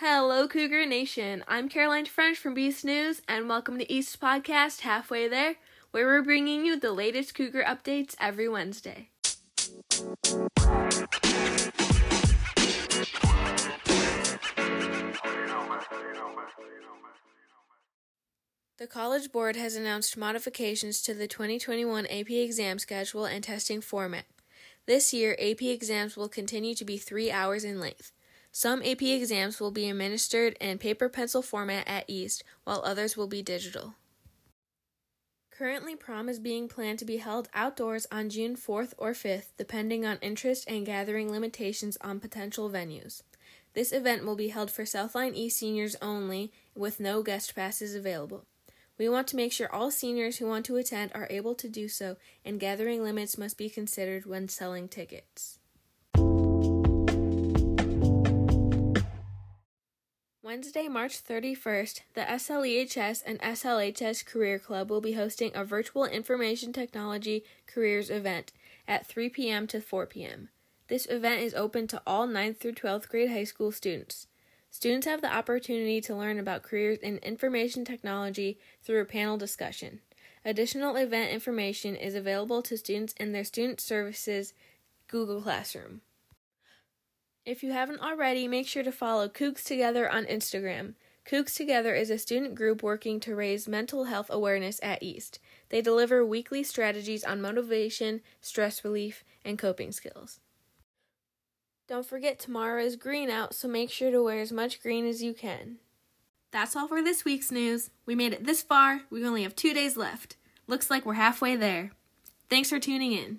Hello, Cougar Nation. I'm Caroline French from Beast News, and welcome to East Podcast Halfway There, where we're bringing you the latest Cougar updates every Wednesday. The College Board has announced modifications to the 2021 AP exam schedule and testing format. This year, AP exams will continue to be three hours in length. Some AP exams will be administered in paper pencil format at East, while others will be digital. Currently, prom is being planned to be held outdoors on June 4th or 5th, depending on interest and gathering limitations on potential venues. This event will be held for South Lyon East seniors only, with no guest passes available. We want to make sure all seniors who want to attend are able to do so, and gathering limits must be considered when selling tickets. Wednesday, March 31st, the SLEHS and SLHS Career Club will be hosting a virtual information technology careers event at 3 p.m. to 4 p.m. This event is open to all 9th through 12th grade high school students. Students have the opportunity to learn about careers in information technology through a panel discussion. Additional event information is available to students in their Student Services Google Classroom. If you haven't already, make sure to follow Kooks Together on Instagram. Kooks Together is a student group working to raise mental health awareness at East. They deliver weekly strategies on motivation, stress relief, and coping skills. Don't forget tomorrow is green out, so make sure to wear as much green as you can. That's all for this week's news. We made it this far. We only have two days left. Looks like we're halfway there. Thanks for tuning in.